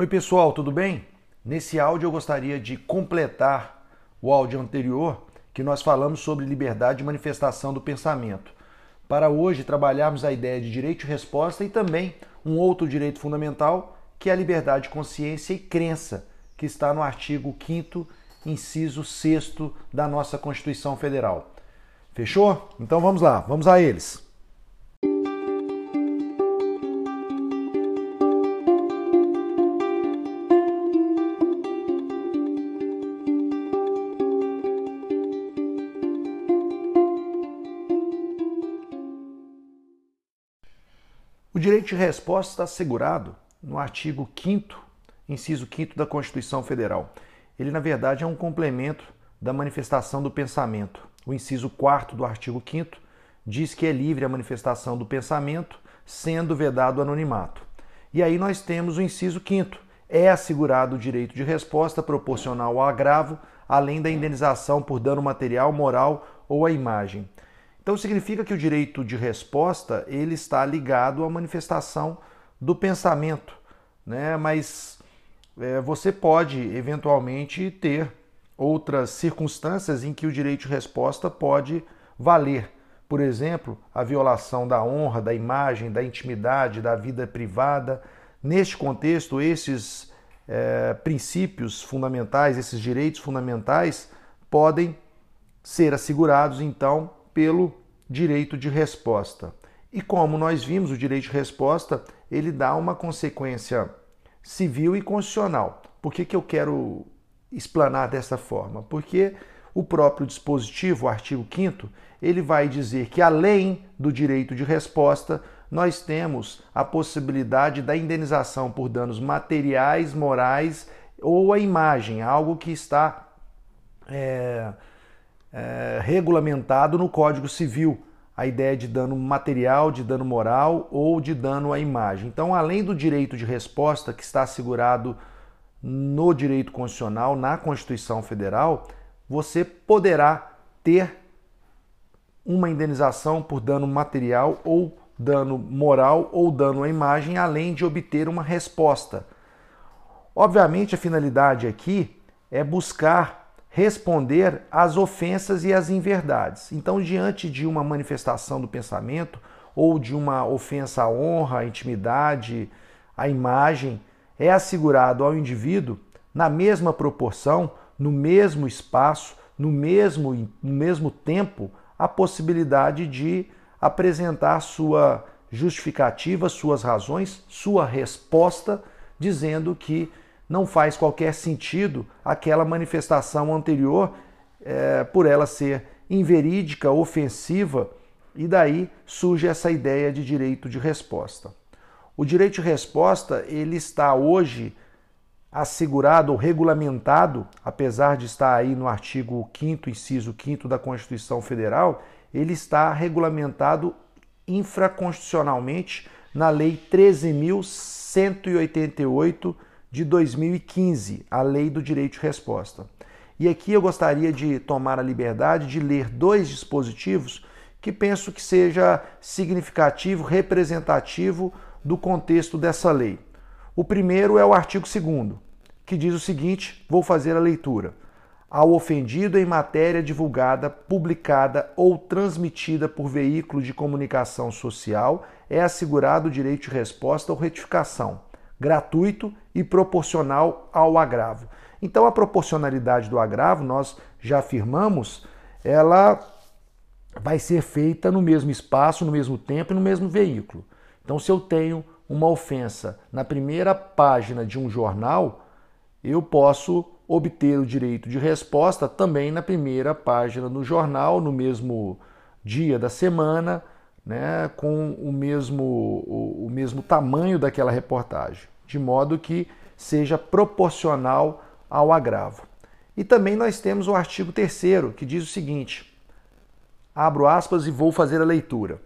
Oi, pessoal, tudo bem? Nesse áudio eu gostaria de completar o áudio anterior que nós falamos sobre liberdade de manifestação do pensamento. Para hoje trabalharmos a ideia de direito de resposta e também um outro direito fundamental, que é a liberdade de consciência e crença, que está no artigo 5 inciso 6 da nossa Constituição Federal. Fechou? Então vamos lá, vamos a eles. Direito de resposta está assegurado no artigo 5 inciso 5 da Constituição Federal. Ele, na verdade, é um complemento da manifestação do pensamento. O inciso 4 do artigo 5 diz que é livre a manifestação do pensamento, sendo vedado o anonimato. E aí nós temos o inciso 5 é assegurado o direito de resposta proporcional ao agravo, além da indenização por dano material, moral ou à imagem. Então significa que o direito de resposta ele está ligado à manifestação do pensamento, né? Mas é, você pode eventualmente ter outras circunstâncias em que o direito de resposta pode valer. Por exemplo, a violação da honra, da imagem, da intimidade, da vida privada. Neste contexto, esses é, princípios fundamentais, esses direitos fundamentais, podem ser assegurados então pelo direito de resposta. E como nós vimos, o direito de resposta ele dá uma consequência civil e constitucional. Por que, que eu quero explanar dessa forma? Porque o próprio dispositivo, o artigo 5 ele vai dizer que além do direito de resposta, nós temos a possibilidade da indenização por danos materiais, morais ou a imagem, algo que está é, é, regulamentado no Código Civil, a ideia de dano material, de dano moral ou de dano à imagem. Então, além do direito de resposta que está assegurado no direito constitucional, na Constituição Federal, você poderá ter uma indenização por dano material ou dano moral ou dano à imagem, além de obter uma resposta. Obviamente, a finalidade aqui é buscar responder às ofensas e às inverdades. Então, diante de uma manifestação do pensamento ou de uma ofensa à honra, à intimidade, à imagem, é assegurado ao indivíduo, na mesma proporção, no mesmo espaço, no mesmo, no mesmo tempo, a possibilidade de apresentar sua justificativa, suas razões, sua resposta, dizendo que não faz qualquer sentido aquela manifestação anterior é, por ela ser inverídica, ofensiva, e daí surge essa ideia de direito de resposta. O direito de resposta ele está hoje assegurado ou regulamentado, apesar de estar aí no artigo 5 inciso 5 da Constituição Federal, ele está regulamentado infraconstitucionalmente na Lei 13.188 de 2015, a Lei do Direito de Resposta. E aqui eu gostaria de tomar a liberdade de ler dois dispositivos que penso que seja significativo, representativo do contexto dessa lei. O primeiro é o artigo 2 que diz o seguinte: vou fazer a leitura. Ao ofendido em matéria divulgada, publicada ou transmitida por veículo de comunicação social é assegurado o direito de resposta ou retificação gratuito e proporcional ao agravo. Então, a proporcionalidade do agravo, nós já afirmamos, ela vai ser feita no mesmo espaço, no mesmo tempo e no mesmo veículo. Então, se eu tenho uma ofensa na primeira página de um jornal, eu posso obter o direito de resposta também na primeira página do jornal, no mesmo dia da semana, né, com o mesmo, o, o mesmo tamanho daquela reportagem, de modo que seja proporcional ao agravo. E também nós temos o artigo 3 que diz o seguinte: abro aspas e vou fazer a leitura.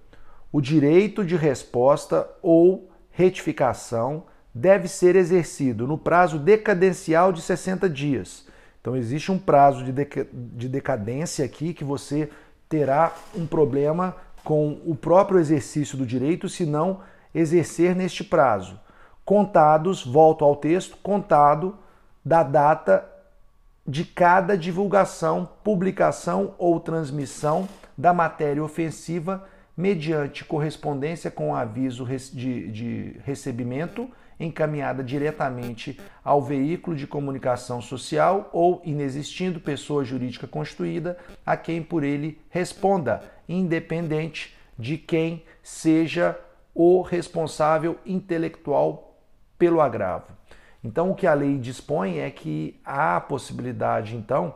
O direito de resposta ou retificação deve ser exercido no prazo decadencial de 60 dias. Então, existe um prazo de, de decadência aqui que você terá um problema com o próprio exercício do direito se não exercer neste prazo. Contados, volto ao texto, contado da data de cada divulgação, publicação ou transmissão da matéria ofensiva mediante correspondência com aviso de, de recebimento encaminhada diretamente ao veículo de comunicação social ou, inexistindo pessoa jurídica constituída, a quem por ele responda, independente de quem seja o responsável intelectual pelo agravo. Então, o que a lei dispõe é que há a possibilidade, então,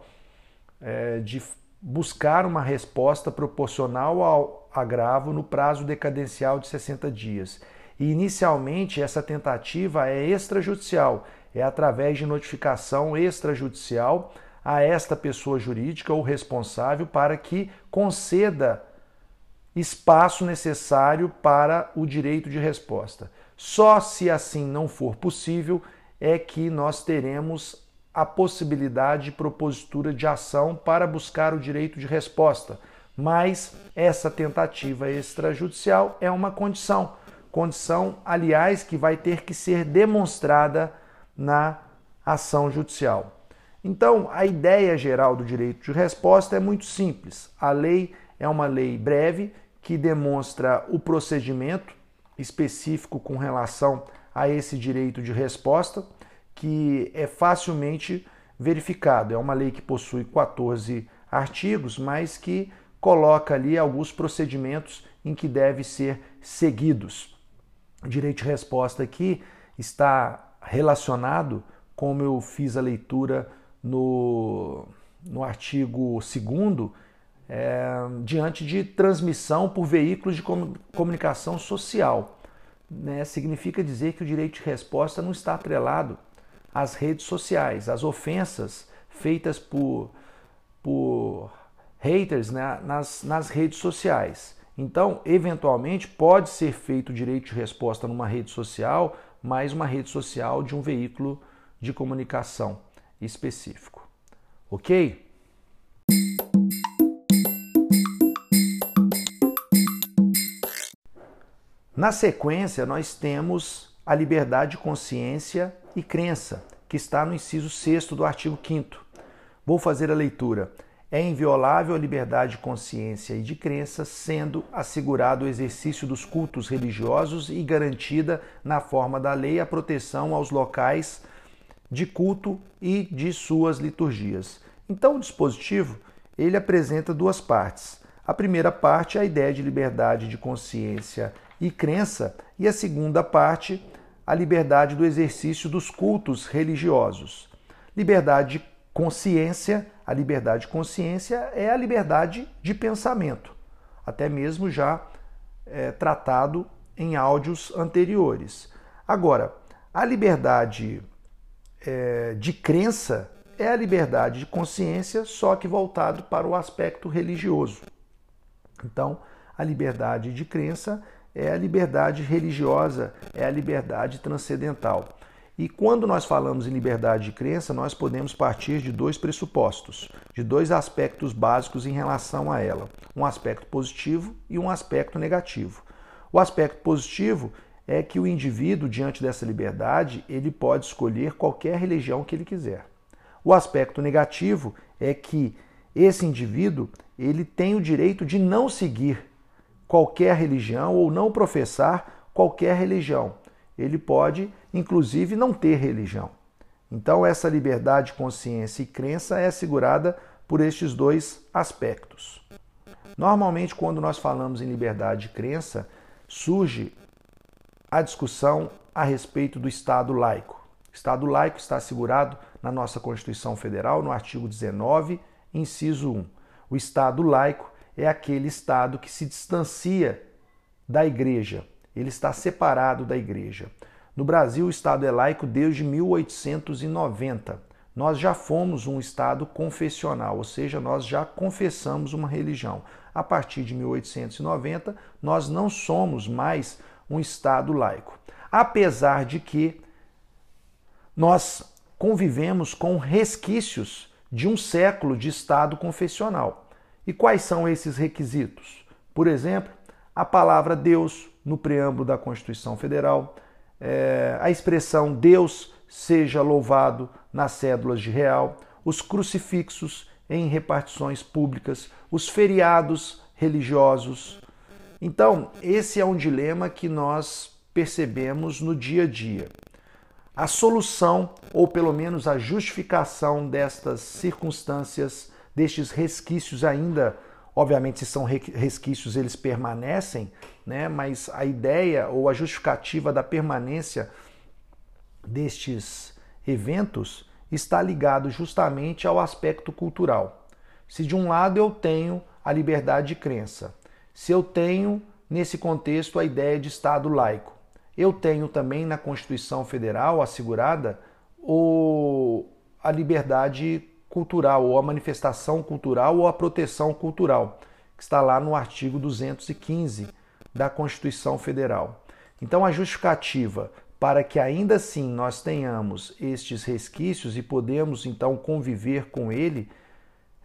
é, de buscar uma resposta proporcional ao agravo no prazo decadencial de 60 dias. E, inicialmente, essa tentativa é extrajudicial, é através de notificação extrajudicial a esta pessoa jurídica ou responsável para que conceda espaço necessário para o direito de resposta. Só se assim não for possível é que nós teremos a possibilidade de propositura de ação para buscar o direito de resposta. Mas essa tentativa extrajudicial é uma condição, condição, aliás, que vai ter que ser demonstrada na ação judicial. Então, a ideia geral do direito de resposta é muito simples. A lei é uma lei breve que demonstra o procedimento específico com relação a esse direito de resposta, que é facilmente verificado. É uma lei que possui 14 artigos, mas que coloca ali alguns procedimentos em que devem ser seguidos. O direito de resposta aqui está relacionado, como eu fiz a leitura no, no artigo 2 é, diante de transmissão por veículos de comunicação social né, significa dizer que o direito de resposta não está atrelado às redes sociais, às ofensas feitas por, por haters né, nas, nas redes sociais. Então, eventualmente, pode ser feito o direito de resposta numa rede social, mas uma rede social de um veículo de comunicação específico. Ok? Na sequência, nós temos a liberdade de consciência e crença, que está no inciso 6 do artigo 5. Vou fazer a leitura. É inviolável a liberdade de consciência e de crença, sendo assegurado o exercício dos cultos religiosos e garantida, na forma da lei, a proteção aos locais de culto e de suas liturgias. Então, o dispositivo ele apresenta duas partes. A primeira parte é a ideia de liberdade de consciência e crença, e a segunda parte, a liberdade do exercício dos cultos religiosos. Liberdade de consciência, a liberdade de consciência é a liberdade de pensamento, até mesmo já é, tratado em áudios anteriores. Agora, a liberdade é, de crença é a liberdade de consciência, só que voltado para o aspecto religioso. Então, a liberdade de crença é a liberdade religiosa, é a liberdade transcendental. E quando nós falamos em liberdade de crença, nós podemos partir de dois pressupostos, de dois aspectos básicos em relação a ela: um aspecto positivo e um aspecto negativo. O aspecto positivo é que o indivíduo, diante dessa liberdade, ele pode escolher qualquer religião que ele quiser. O aspecto negativo é que esse indivíduo ele tem o direito de não seguir qualquer religião ou não professar qualquer religião. Ele pode, inclusive, não ter religião. Então, essa liberdade de consciência e crença é assegurada por estes dois aspectos. Normalmente, quando nós falamos em liberdade de crença, surge a discussão a respeito do Estado laico. O Estado laico está assegurado na nossa Constituição Federal, no artigo 19, inciso 1. O Estado laico é aquele Estado que se distancia da igreja, ele está separado da igreja. No Brasil, o Estado é laico desde 1890. Nós já fomos um Estado confessional, ou seja, nós já confessamos uma religião. A partir de 1890, nós não somos mais um Estado laico. Apesar de que nós convivemos com resquícios de um século de Estado confessional. E quais são esses requisitos? Por exemplo, a palavra Deus no preâmbulo da Constituição Federal, é, a expressão Deus seja louvado nas cédulas de real, os crucifixos em repartições públicas, os feriados religiosos. Então, esse é um dilema que nós percebemos no dia a dia. A solução, ou pelo menos a justificação destas circunstâncias, destes resquícios ainda, obviamente, se são resquícios, eles permanecem, né? mas a ideia ou a justificativa da permanência destes eventos está ligado justamente ao aspecto cultural. Se de um lado eu tenho a liberdade de crença, se eu tenho nesse contexto a ideia de Estado laico, eu tenho também na Constituição Federal assegurada o, a liberdade cultural, ou a manifestação cultural, ou a proteção cultural, que está lá no artigo 215 da Constituição Federal. Então, a justificativa para que ainda assim nós tenhamos estes resquícios e podemos então conviver com ele,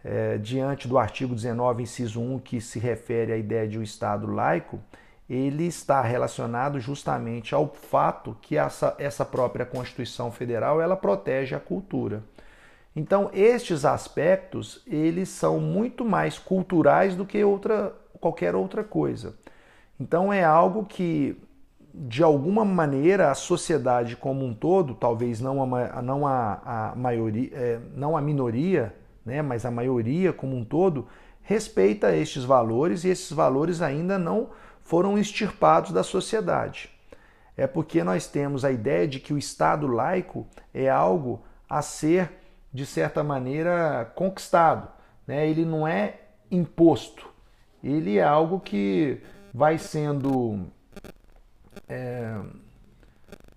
é, diante do artigo 19, inciso 1, que se refere à ideia de um Estado laico, ele está relacionado justamente ao fato que essa, essa própria Constituição Federal ela protege a cultura. Então, estes aspectos, eles são muito mais culturais do que outra, qualquer outra coisa. Então, é algo que de alguma maneira a sociedade como um todo, talvez não a, não a, a maioria, é, não a minoria, né, mas a maioria como um todo, respeita estes valores e esses valores ainda não foram extirpados da sociedade. É porque nós temos a ideia de que o Estado laico é algo a ser, de certa maneira, conquistado. Né? Ele não é imposto, ele é algo que vai sendo é,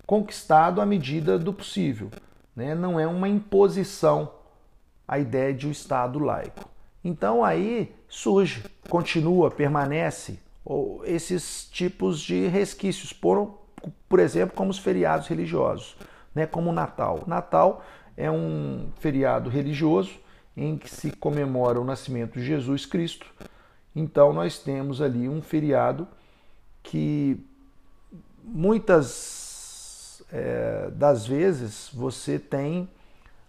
conquistado à medida do possível. Né? Não é uma imposição a ideia de um Estado laico. Então aí surge, continua, permanece ou esses tipos de resquícios, por, por exemplo, como os feriados religiosos, né? como o Natal. Natal é um feriado religioso em que se comemora o nascimento de Jesus Cristo. Então nós temos ali um feriado que muitas é, das vezes você tem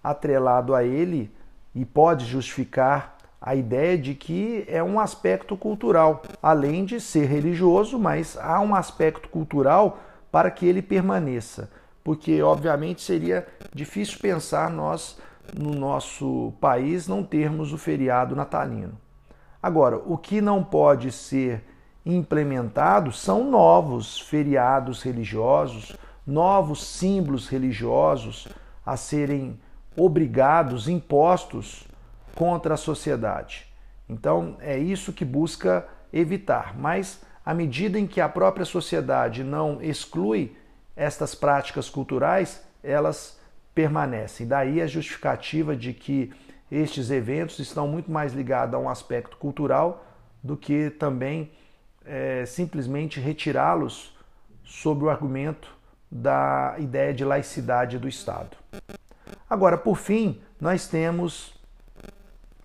atrelado a ele e pode justificar a ideia de que é um aspecto cultural, além de ser religioso, mas há um aspecto cultural para que ele permaneça, porque obviamente seria difícil pensar nós no nosso país não termos o feriado natalino. Agora, o que não pode ser implementados são novos feriados religiosos, novos símbolos religiosos a serem obrigados, impostos contra a sociedade. Então é isso que busca evitar. Mas à medida em que a própria sociedade não exclui estas práticas culturais, elas permanecem. Daí a justificativa de que estes eventos estão muito mais ligados a um aspecto cultural do que também é, simplesmente retirá-los sob o argumento da ideia de laicidade do Estado. Agora, por fim, nós temos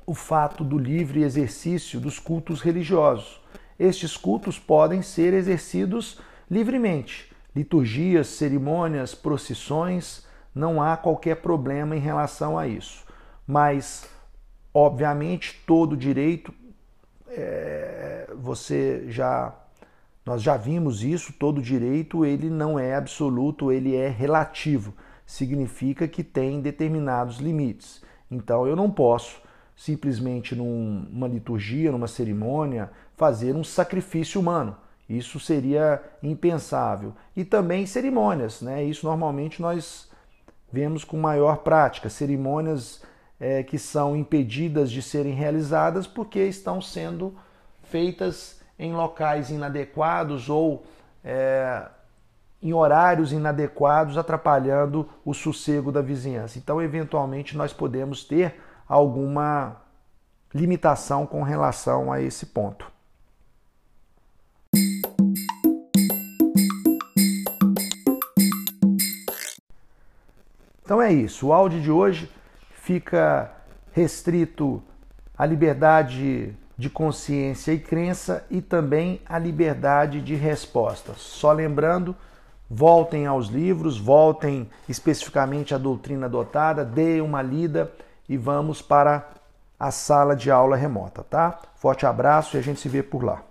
o fato do livre exercício dos cultos religiosos. Estes cultos podem ser exercidos livremente. Liturgias, cerimônias, procissões, não há qualquer problema em relação a isso. Mas, obviamente, todo direito é, você já nós já vimos isso, todo direito ele não é absoluto, ele é relativo. Significa que tem determinados limites. Então eu não posso simplesmente numa liturgia, numa cerimônia, fazer um sacrifício humano. Isso seria impensável. E também cerimônias, né? Isso normalmente nós vemos com maior prática, cerimônias é, que são impedidas de serem realizadas porque estão sendo feitas em locais inadequados ou é, em horários inadequados, atrapalhando o sossego da vizinhança. Então, eventualmente, nós podemos ter alguma limitação com relação a esse ponto. Então é isso. O áudio de hoje fica restrito à liberdade de consciência e crença e também à liberdade de resposta. Só lembrando, voltem aos livros, voltem especificamente à doutrina adotada, deem uma lida e vamos para a sala de aula remota, tá? Forte abraço e a gente se vê por lá.